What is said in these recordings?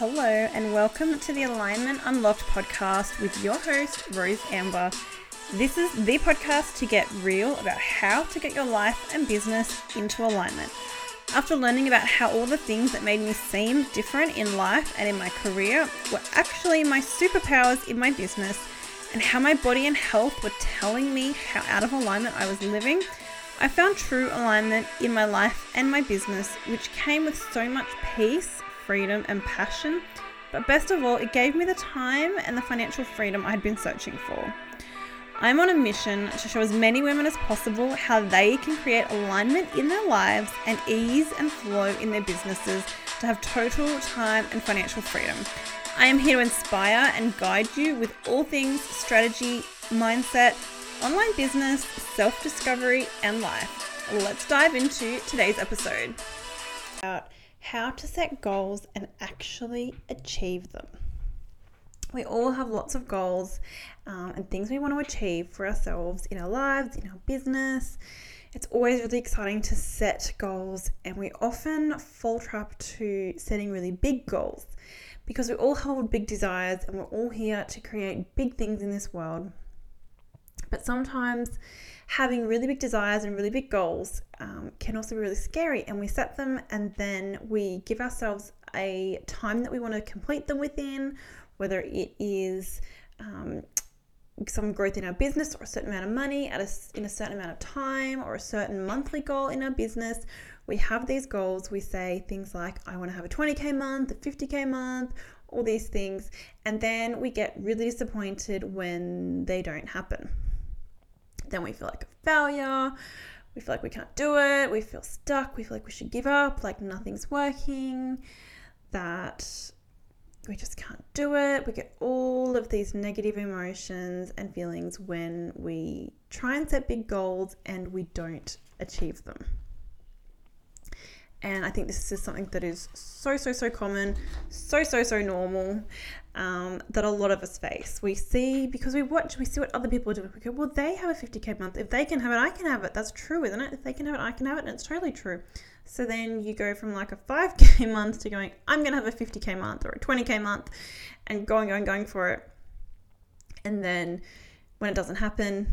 Hello, and welcome to the Alignment Unlocked podcast with your host, Rose Amber. This is the podcast to get real about how to get your life and business into alignment. After learning about how all the things that made me seem different in life and in my career were actually my superpowers in my business, and how my body and health were telling me how out of alignment I was living, I found true alignment in my life and my business, which came with so much peace, freedom, and passion. But best of all, it gave me the time and the financial freedom I had been searching for. I'm on a mission to show as many women as possible how they can create alignment in their lives and ease and flow in their businesses to have total time and financial freedom. I am here to inspire and guide you with all things strategy, mindset, online business, self discovery, and life. Let's dive into today's episode about how to set goals and actually achieve them. We all have lots of goals um, and things we want to achieve for ourselves in our lives, in our business. It's always really exciting to set goals, and we often fall trap to setting really big goals because we all hold big desires and we're all here to create big things in this world. But sometimes having really big desires and really big goals um, can also be really scary, and we set them and then we give ourselves a time that we want to complete them within, whether it is um, some growth in our business or a certain amount of money at a, in a certain amount of time or a certain monthly goal in our business. We have these goals. We say things like, I want to have a 20k month, a 50k month, all these things. And then we get really disappointed when they don't happen then we feel like a failure. We feel like we can't do it. We feel stuck. We feel like we should give up, like nothing's working, that we just can't do it. We get all of these negative emotions and feelings when we try and set big goals and we don't achieve them. And I think this is something that is so, so, so common, so, so, so normal um, that a lot of us face. We see, because we watch, we see what other people do. We go, well, they have a 50K month. If they can have it, I can have it. That's true, isn't it? If they can have it, I can have it. And it's totally true. So then you go from like a 5K month to going, I'm going to have a 50K month or a 20K month and going, going, going for it. And then when it doesn't happen,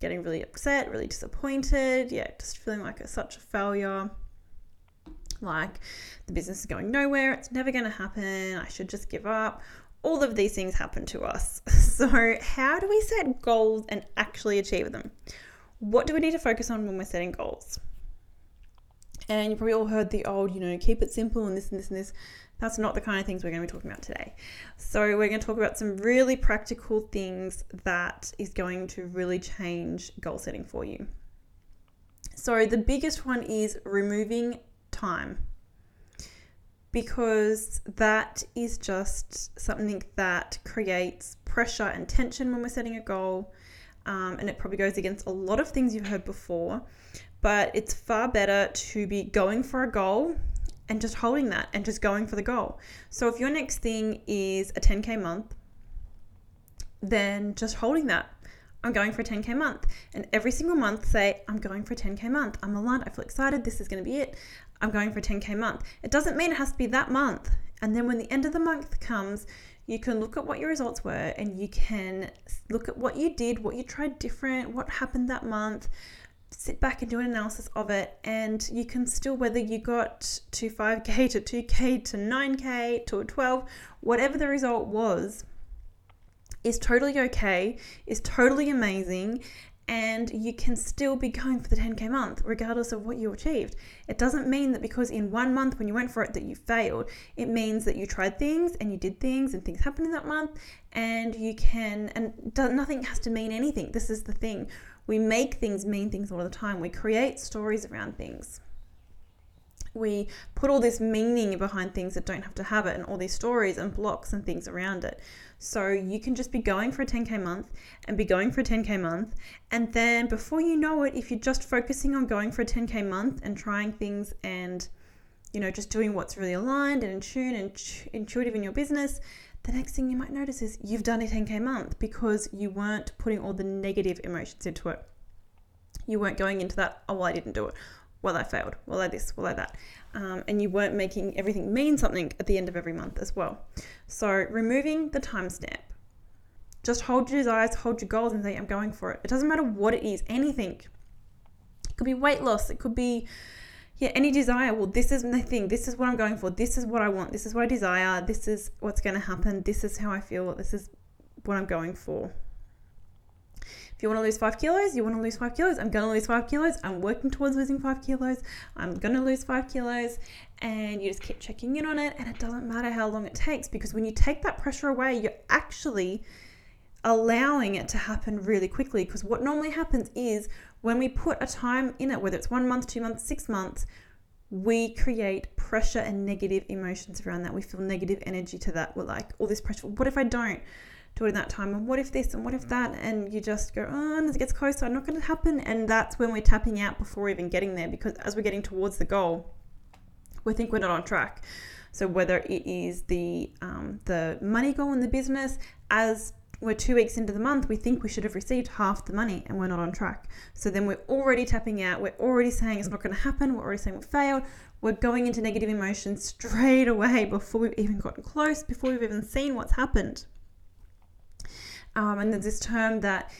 getting really upset, really disappointed. Yeah, just feeling like it's such a failure like the business is going nowhere, it's never going to happen, I should just give up. All of these things happen to us. So, how do we set goals and actually achieve them? What do we need to focus on when we're setting goals? And you probably all heard the old, you know, keep it simple and this and this and this. That's not the kind of things we're going to be talking about today. So, we're going to talk about some really practical things that is going to really change goal setting for you. So, the biggest one is removing time because that is just something that creates pressure and tension when we're setting a goal. Um, and it probably goes against a lot of things you've heard before. But it's far better to be going for a goal and just holding that and just going for the goal. So if your next thing is a 10K month, then just holding that. I'm going for a 10K month. And every single month, say, I'm going for a 10K month. I'm aligned. I feel excited. This is going to be it. I'm going for a 10K month. It doesn't mean it has to be that month. And then when the end of the month comes, you can look at what your results were and you can look at what you did, what you tried different, what happened that month. Sit back and do an analysis of it, and you can still, whether you got to 5K, to 2K, to 9K, to 12, whatever the result was, is totally okay, is totally amazing, and you can still be going for the 10k month regardless of what you achieved. It doesn't mean that because in one month when you went for it that you failed. It means that you tried things and you did things and things happened in that month and you can and nothing has to mean anything. This is the thing. We make things mean things all the time. We create stories around things we put all this meaning behind things that don't have to have it and all these stories and blocks and things around it. So you can just be going for a 10k month and be going for a 10k month. And then before you know it, if you're just focusing on going for a 10k month and trying things and you know, just doing what's really aligned and in tune and intuitive in your business, the next thing you might notice is you've done a 10k month because you weren't putting all the negative emotions into it. You weren't going into that, oh, well, I didn't do it well, I failed, well, I this, well, I that. Um, and you weren't making everything mean something at the end of every month as well. So, removing the timestamp. Just hold your desires, hold your goals, and say, I'm going for it. It doesn't matter what it is, anything. It could be weight loss, it could be yeah, any desire. Well, this is the thing. This is what I'm going for. This is what I want. This is what I desire. This is what's going to happen. This is how I feel. This is what I'm going for. If you want to lose five kilos, you want to lose five kilos. I'm going to lose five kilos. I'm working towards losing five kilos. I'm going to lose five kilos. And you just keep checking in on it. And it doesn't matter how long it takes because when you take that pressure away, you're actually allowing it to happen really quickly. Because what normally happens is when we put a time in it, whether it's one month, two months, six months, we create pressure and negative emotions around that. We feel negative energy to that. We're like, all this pressure. What if I don't? In that time and what if this and what if that and you just go oh as it gets closer not going to happen and that's when we're tapping out before even getting there because as we're getting towards the goal we think we're not on track so whether it is the um, the money goal in the business as we're two weeks into the month, we think we should have received half the money and we're not on track. So then we're already tapping out. We're already saying it's not going to happen. We're already saying we failed. We're going into negative emotions straight away before we've even gotten close, before we've even seen what's happened. Um, and there's this term that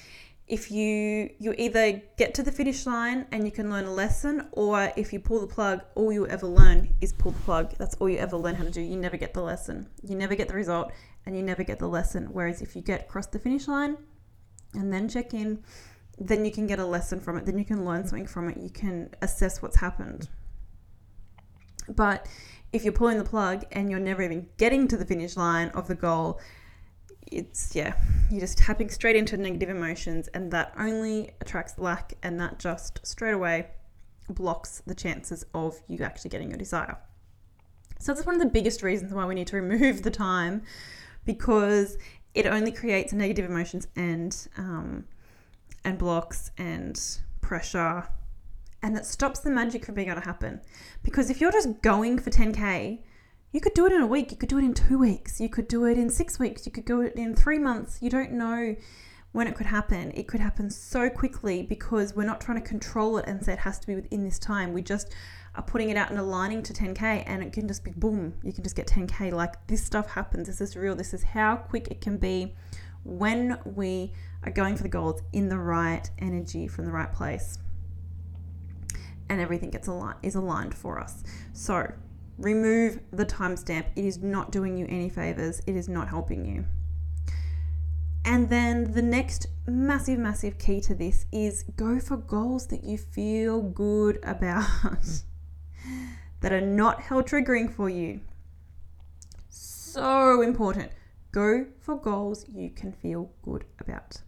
if you you either get to the finish line and you can learn a lesson or if you pull the plug all you ever learn is pull the plug. That's all you ever learn how to do. You never get the lesson. You never get the result and you never get the lesson. Whereas if you get across the finish line and then check in then you can get a lesson from it. Then you can learn something from it. You can assess what's happened. But if you're pulling the plug and you're never even getting to the finish line of the goal it's yeah you're just tapping straight into negative emotions and that only attracts lack and that just straight away blocks the chances of you actually getting your desire. So that's one of the biggest reasons why we need to remove the time because it only creates negative emotions and um, and blocks and pressure and it stops the magic from being able to happen. Because if you're just going for 10k you could do it in a week, you could do it in two weeks, you could do it in six weeks, you could do it in three months. You don't know when it could happen. It could happen so quickly because we're not trying to control it and say it has to be within this time. We just are putting it out and aligning to 10K and it can just be boom, you can just get 10K. Like this stuff happens. This is real. This is how quick it can be when we are going for the goals in the right energy from the right place. And everything gets aligned is aligned for us. So remove the timestamp. It is not doing you any favors, it is not helping you. And then the next massive, massive key to this is go for goals that you feel good about, that are not hell triggering for you. So important. Go for goals you can feel good about.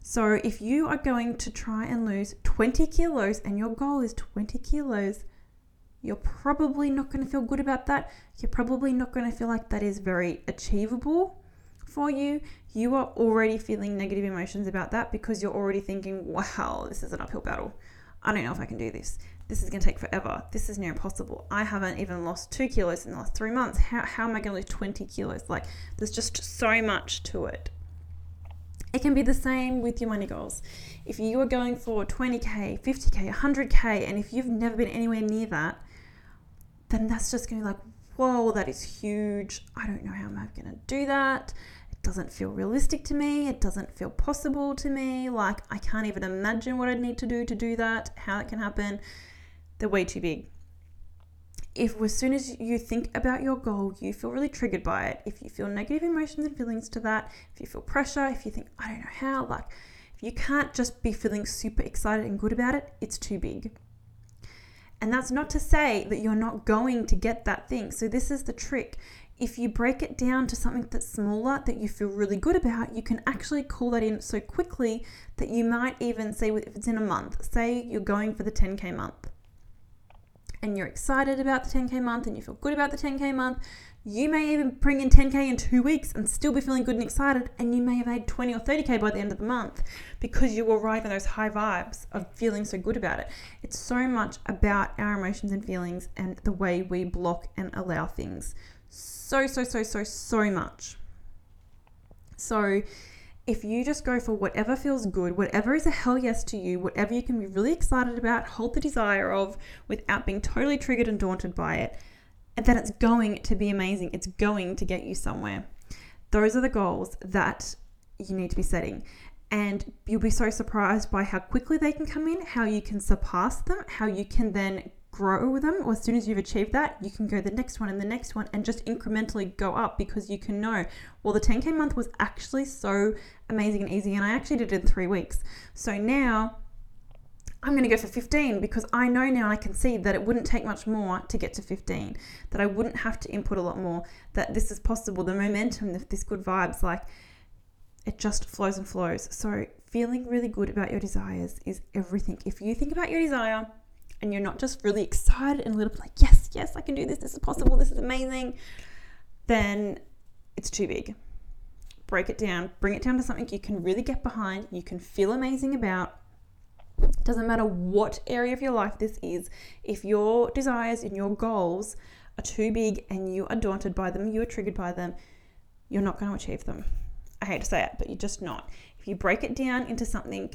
So, if you are going to try and lose 20 kilos and your goal is 20 kilos, you're probably not going to feel good about that. You're probably not going to feel like that is very achievable for you. You are already feeling negative emotions about that because you're already thinking, wow, this is an uphill battle. I don't know if I can do this. This is going to take forever. This is near impossible. I haven't even lost two kilos in the last three months. How, how am I going to lose 20 kilos? Like, there's just so much to it. It can be the same with your money goals. If you are going for 20k, 50k, 100k, and if you've never been anywhere near that, then that's just going to be like, whoa, that is huge. I don't know how I'm going to do that. It doesn't feel realistic to me. It doesn't feel possible to me. Like, I can't even imagine what I'd need to do to do that, how it can happen. They're way too big. If as soon as you think about your goal, you feel really triggered by it, if you feel negative emotions and feelings to that, if you feel pressure, if you think, I don't know how, like, if you can't just be feeling super excited and good about it, it's too big. And that's not to say that you're not going to get that thing. So, this is the trick. If you break it down to something that's smaller that you feel really good about, you can actually call that in so quickly that you might even say, if it's in a month, say you're going for the 10K month and you're excited about the 10K month and you feel good about the 10K month, you may even bring in 10K in two weeks and still be feeling good and excited, and you may have made 20 or 30K by the end of the month because you arrive in those high vibes of feeling so good about it. It's so much about our emotions and feelings and the way we block and allow things. So, so, so, so, so much. So, if you just go for whatever feels good, whatever is a hell yes to you, whatever you can be really excited about, hold the desire of without being totally triggered and daunted by it, then it's going to be amazing. It's going to get you somewhere. Those are the goals that you need to be setting. And you'll be so surprised by how quickly they can come in, how you can surpass them, how you can then grow them or as soon as you've achieved that you can go the next one and the next one and just incrementally go up because you can know well the 10k month was actually so amazing and easy and i actually did it in three weeks so now I'm going to go for 15 because I know now I can see that it wouldn't take much more to get to 15, that I wouldn't have to input a lot more, that this is possible. The momentum, this good vibes, like it just flows and flows. So, feeling really good about your desires is everything. If you think about your desire and you're not just really excited and a little bit like, yes, yes, I can do this, this is possible, this is amazing, then it's too big. Break it down, bring it down to something you can really get behind, you can feel amazing about. Doesn't matter what area of your life this is, if your desires and your goals are too big and you are daunted by them, you are triggered by them, you're not going to achieve them. I hate to say it, but you're just not. If you break it down into something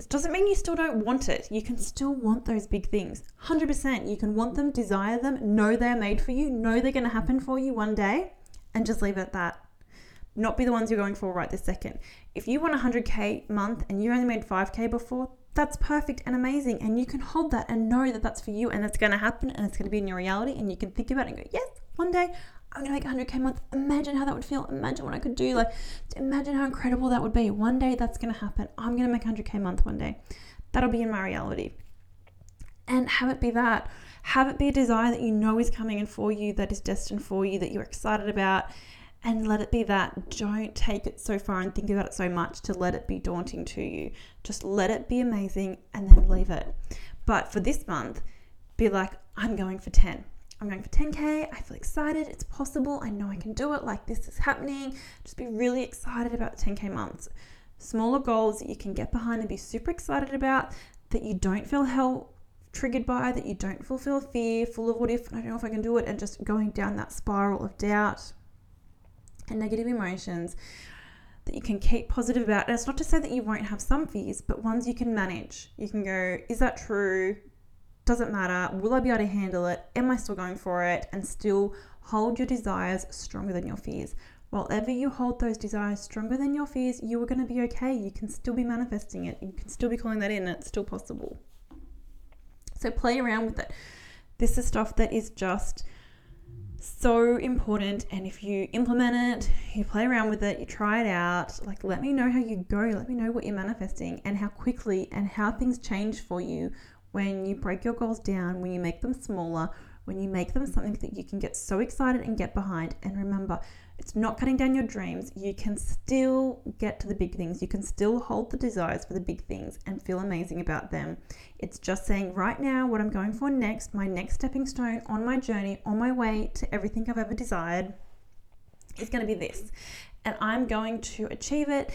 it doesn't mean you still don't want it. You can still want those big things. 100%. You can want them, desire them, know they're made for you, know they're going to happen for you one day, and just leave it at that. Not be the ones you're going for right this second. If you want 100k month and you only made 5k before, that's perfect and amazing. And you can hold that and know that that's for you and it's going to happen and it's going to be in your reality. And you can think about it and go, yes, one day I'm gonna make 100k a month. Imagine how that would feel. Imagine what I could do. Like, imagine how incredible that would be. One day that's gonna happen. I'm gonna make 100k a month one day. That'll be in my reality. And have it be that. Have it be a desire that you know is coming in for you, that is destined for you, that you're excited about. And let it be that. Don't take it so far and think about it so much to let it be daunting to you. Just let it be amazing and then leave it. But for this month, be like, I'm going for 10. I'm going for 10K. I feel excited. It's possible. I know I can do it. Like this is happening. Just be really excited about the 10K months. Smaller goals that you can get behind and be super excited about that you don't feel hell triggered by, that you don't fulfill fear, full of what if, I don't know if I can do it, and just going down that spiral of doubt negative emotions that you can keep positive about. And it's not to say that you won't have some fears, but ones you can manage. You can go, is that true? Doesn't matter. Will I be able to handle it? Am I still going for it? And still hold your desires stronger than your fears. Whatever you hold those desires stronger than your fears, you are going to be okay. You can still be manifesting it. You can still be calling that in, it's still possible. So play around with it. This is stuff that is just so important. And if you implement it, you play around with it, you try it out, like let me know how you go. Let me know what you're manifesting and how quickly and how things change for you when you break your goals down, when you make them smaller, when you make them something that you can get so excited and get behind. And remember, it's not cutting down your dreams. You can still get to the big things. You can still hold the desires for the big things and feel amazing about them. It's just saying right now what I'm going for next, my next stepping stone on my journey, on my way to everything I've ever desired, is going to be this. And I'm going to achieve it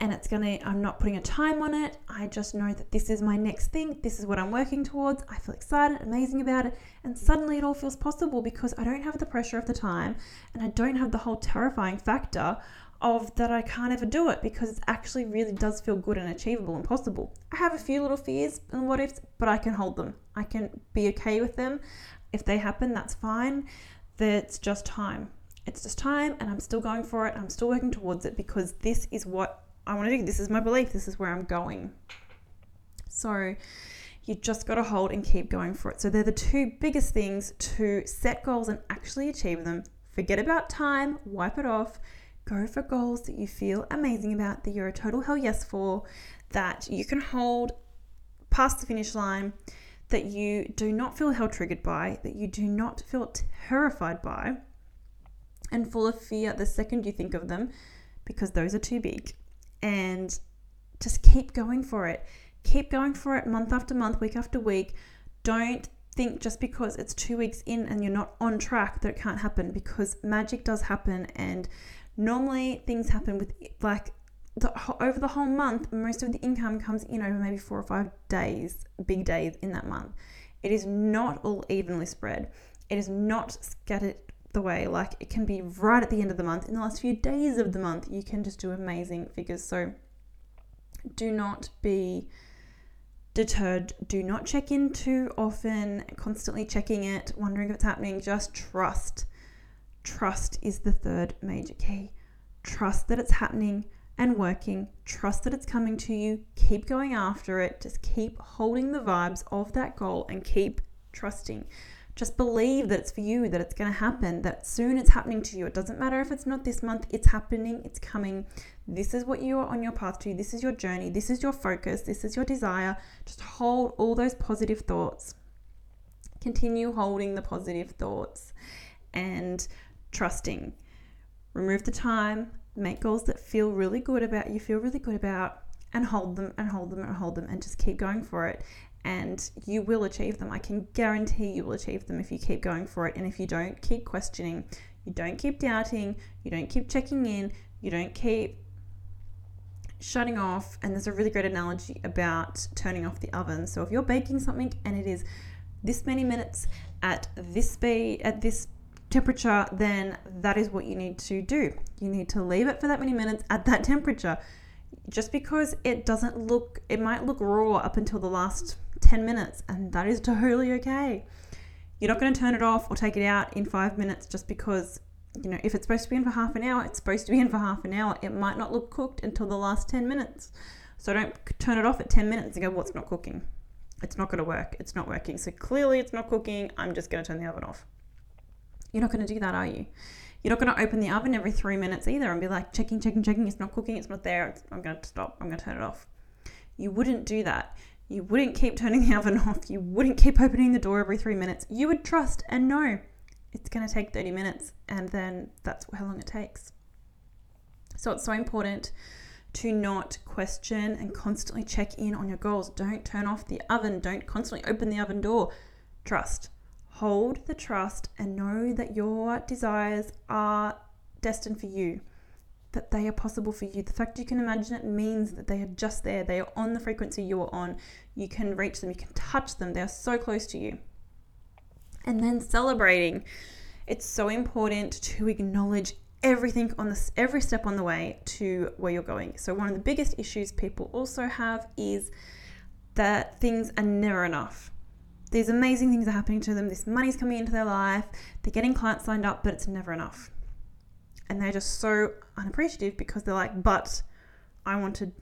and it's gonna i'm not putting a time on it. I just know that this is my next thing. This is what i'm working towards. I feel excited amazing about it. And suddenly it all feels possible because i don't have the pressure of the time and i don't have the whole terrifying factor of that i can't ever do it because it actually really does feel good and achievable and possible. I have a few little fears and what ifs but i can hold them. I can be okay with them. If they happen that's fine. That's just time. It's just time and i'm still going for it. I'm still working towards it because this is what I want to do. This is my belief. This is where I'm going. So you just got to hold and keep going for it. So they're the two biggest things to set goals and actually achieve them. Forget about time, wipe it off. Go for goals that you feel amazing about, that you're a total hell yes for, that you can hold past the finish line, that you do not feel hell triggered by, that you do not feel terrified by, and full of fear the second you think of them, because those are too big and just keep going for it. Keep going for it month after month, week after week. Don't think just because it's two weeks in and you're not on track that it can't happen because magic does happen and normally things happen with like the, over the whole month most of the income comes in over maybe four or five days big days in that month it is not all evenly spread it is not scattered the way. Like it can be right at the end of the month, in the last few days of the month, you can just do amazing figures. So do not be deterred. Do not check in too often, constantly checking it, wondering if it's happening. Just trust. Trust is the third major key. Trust that it's happening and working. Trust that it's coming to you. Keep going after it. Just keep holding the vibes of that goal and keep trusting. Just believe that it's for you, that it's going to happen, that soon it's happening to you. It doesn't matter if it's not this month, it's happening, it's coming. This is what you are on your path to. This is your journey. This is your focus. This is your desire. Just hold all those positive thoughts. Continue holding the positive thoughts and trusting. Remove the time, make goals that feel really good about you, feel really good about, and hold them and hold them and hold them and just keep going for it and you will achieve them. I can guarantee you will achieve them if you keep going for it. And if you don't keep questioning, you don't keep doubting, you don't keep checking in, you don't keep shutting off. And there's a really great analogy about turning off the oven. So if you're baking something and it is this many minutes at this speed, at this temperature, then that is what you need to do. You need to leave it for that many minutes at that temperature. Just because it doesn't look, it might look raw up until the last 10 minutes, and that is totally okay. You're not going to turn it off or take it out in five minutes just because, you know, if it's supposed to be in for half an hour, it's supposed to be in for half an hour. It might not look cooked until the last 10 minutes. So don't turn it off at 10 minutes and go, what's well, not cooking? It's not going to work. It's not working. So clearly it's not cooking. I'm just going to turn the oven off. You're not going to do that, are you? You're not going to open the oven every three minutes either and be like, checking, checking, checking. It's not cooking. It's not there. It's, I'm going to stop. I'm going to turn it off. You wouldn't do that. You wouldn't keep turning the oven off. You wouldn't keep opening the door every three minutes. You would trust and know it's going to take 30 minutes, and then that's how long it takes. So it's so important to not question and constantly check in on your goals. Don't turn off the oven. Don't constantly open the oven door. Trust. Hold the trust and know that your desires are destined for you that they are possible for you. The fact you can imagine it means that they are just there. They are on the frequency you are on. You can reach them, you can touch them. They are so close to you. And then celebrating. It's so important to acknowledge everything on this every step on the way to where you're going. So one of the biggest issues people also have is that things are never enough. These amazing things are happening to them. This money's coming into their life. They're getting clients signed up, but it's never enough and they're just so unappreciative because they're like, but I wanted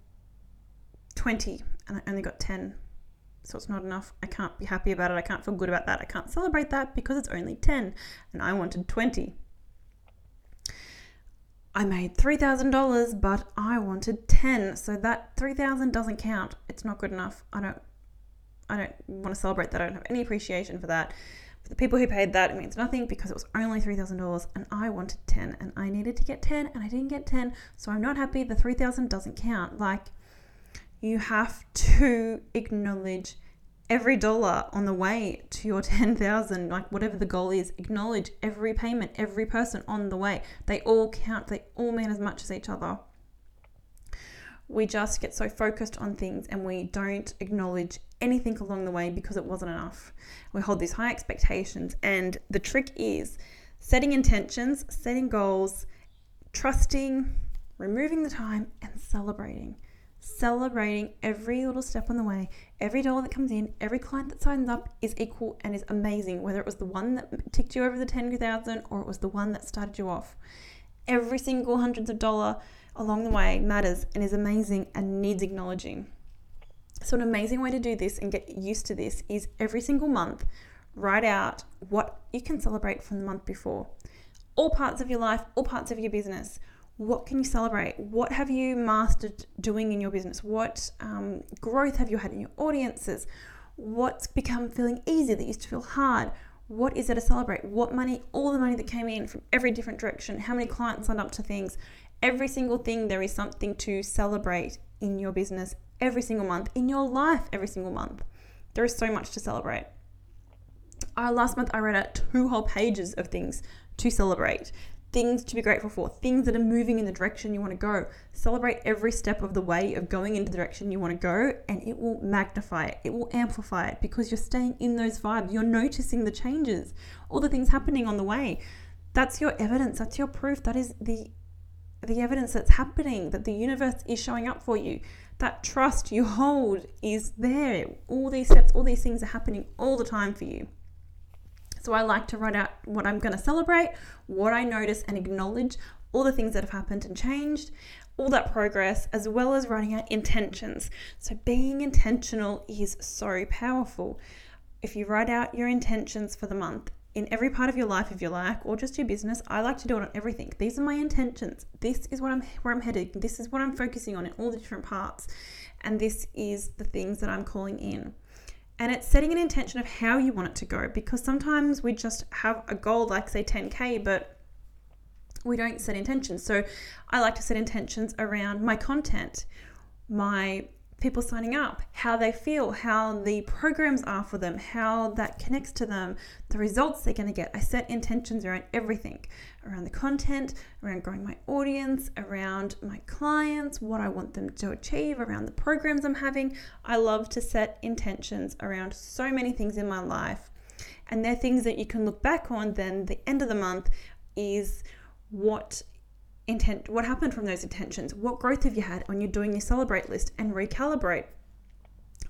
20 and I only got 10. So it's not enough. I can't be happy about it. I can't feel good about that. I can't celebrate that because it's only 10 and I wanted 20. I made $3,000, but I wanted 10. So that 3,000 doesn't count. It's not good enough. I don't I don't want to celebrate that. I don't have any appreciation for that. The people who paid that, it means nothing because it was only $3,000 and I wanted 10 and I needed to get 10 and I didn't get 10. So I'm not happy. The 3,000 doesn't count. Like, you have to acknowledge every dollar on the way to your 10,000, like whatever the goal is, acknowledge every payment, every person on the way. They all count, they all mean as much as each other. We just get so focused on things and we don't acknowledge anything along the way because it wasn't enough. We hold these high expectations, and the trick is setting intentions, setting goals, trusting, removing the time, and celebrating. Celebrating every little step on the way, every dollar that comes in, every client that signs up is equal and is amazing, whether it was the one that ticked you over the 10,000 or it was the one that started you off. Every single hundreds of dollar along the way matters and is amazing and needs acknowledging. So, an amazing way to do this and get used to this is every single month, write out what you can celebrate from the month before. All parts of your life, all parts of your business. What can you celebrate? What have you mastered doing in your business? What um, growth have you had in your audiences? What's become feeling easy that used to feel hard? What is there to celebrate? What money, all the money that came in from every different direction, how many clients signed up to things, every single thing, there is something to celebrate in your business every single month, in your life every single month. There is so much to celebrate. Uh, last month, I wrote out two whole pages of things to celebrate, things to be grateful for, things that are moving in the direction you want to go. Celebrate every step of the way of going in the direction you want to go, and it will magnify it, it will amplify it because you're staying in those vibes. You're noticing the changes, all the things happening on the way. That's your evidence. That's your proof. That is the the evidence that's happening, that the universe is showing up for you. That trust you hold is there. All these steps, all these things are happening all the time for you. So I like to write out what I'm going to celebrate, what I notice and acknowledge, all the things that have happened and changed, all that progress, as well as writing out intentions. So being intentional is so powerful. If you write out your intentions for the month in every part of your life if you like or just your business i like to do it on everything. These are my intentions. This is what i'm where i'm headed. This is what i'm focusing on in all the different parts. And this is the things that i'm calling in. And it's setting an intention of how you want it to go because sometimes we just have a goal like say 10k but we don't set intentions. So i like to set intentions around my content my people signing up, how they feel, how the programs are for them, how that connects to them, the results they're going to get. I set intentions around everything around the content, around growing my audience, around my clients, what I want them to achieve, around the programs I'm having. I love to set intentions around so many things in my life. And they're things that you can look back on then the end of the month is what intent what happened from those intentions? What growth have you had when you're doing your celebrate list and recalibrate?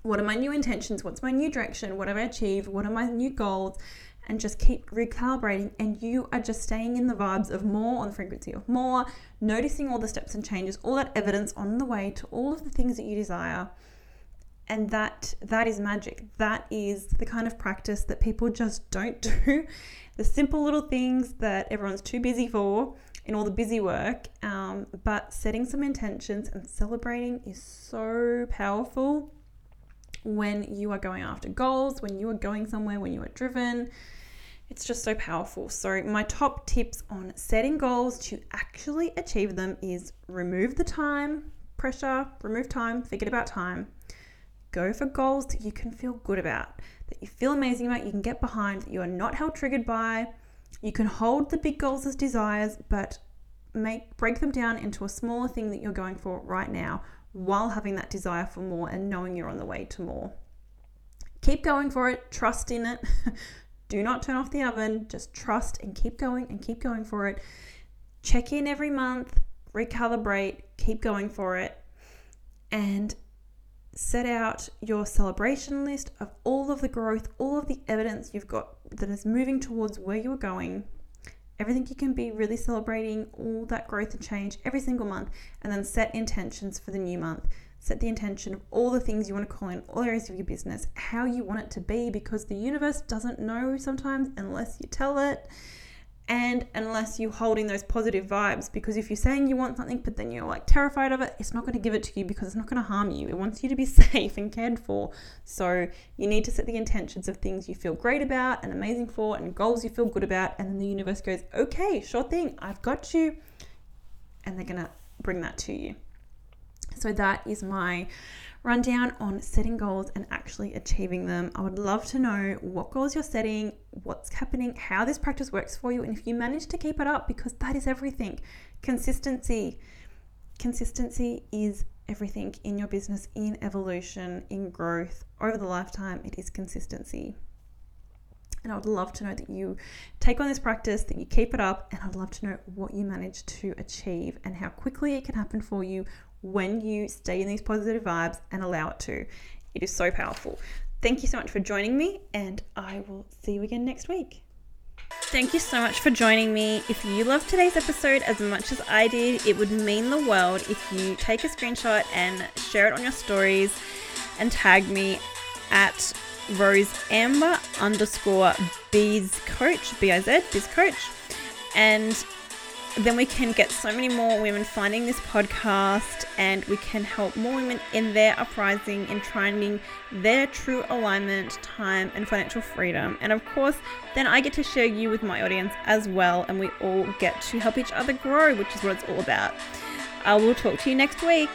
What are my new intentions? What's my new direction? What have i achieved? What are my new goals? And just keep recalibrating and you are just staying in the vibes of more on the frequency of more noticing all the steps and changes all that evidence on the way to all of the things that you desire and that that is magic that is the kind of practice that people just don't do the simple little things that everyone's too busy for in all the busy work. Um, but setting some intentions and celebrating is so powerful when you are going after goals, when you are going somewhere, when you are driven. It's just so powerful. So, my top tips on setting goals to actually achieve them is remove the time pressure, remove time, forget about time. Go for goals that you can feel good about, that you feel amazing about, you can get behind, that you are not held triggered by, you can hold the big goals as desires, but make break them down into a smaller thing that you're going for right now while having that desire for more and knowing you're on the way to more. Keep going for it, trust in it. Do not turn off the oven, just trust and keep going and keep going for it. Check in every month, recalibrate, keep going for it, and set out your celebration list of all of the growth, all of the evidence you've got that is moving towards where you're going. Everything you can be really celebrating all that growth and change every single month, and then set intentions for the new month. Set the intention of all the things you want to call in, all areas of your business, how you want it to be, because the universe doesn't know sometimes unless you tell it and unless you're holding those positive vibes because if you're saying you want something but then you're like terrified of it it's not going to give it to you because it's not going to harm you. It wants you to be safe and cared for. So you need to set the intentions of things you feel great about and amazing for and goals you feel good about and then the universe goes okay sure thing i've got you and they're going to bring that to you. So that is my rundown on setting goals and actually achieving them. I would love to know what goals you're setting, what's happening, how this practice works for you, and if you manage to keep it up, because that is everything. Consistency. Consistency is everything in your business, in evolution, in growth. Over the lifetime, it is consistency. And I would love to know that you take on this practice, that you keep it up, and I'd love to know what you manage to achieve and how quickly it can happen for you when you stay in these positive vibes and allow it to. It is so powerful. Thank you so much for joining me, and I will see you again next week. Thank you so much for joining me. If you loved today's episode as much as I did, it would mean the world if you take a screenshot and share it on your stories and tag me at Rose Amber underscore Biz Coach, B I Z, Biz Coach. And then we can get so many more women finding this podcast and we can help more women in their uprising and finding their true alignment, time, and financial freedom. And of course, then I get to share you with my audience as well, and we all get to help each other grow, which is what it's all about. Uh, I will talk to you next week.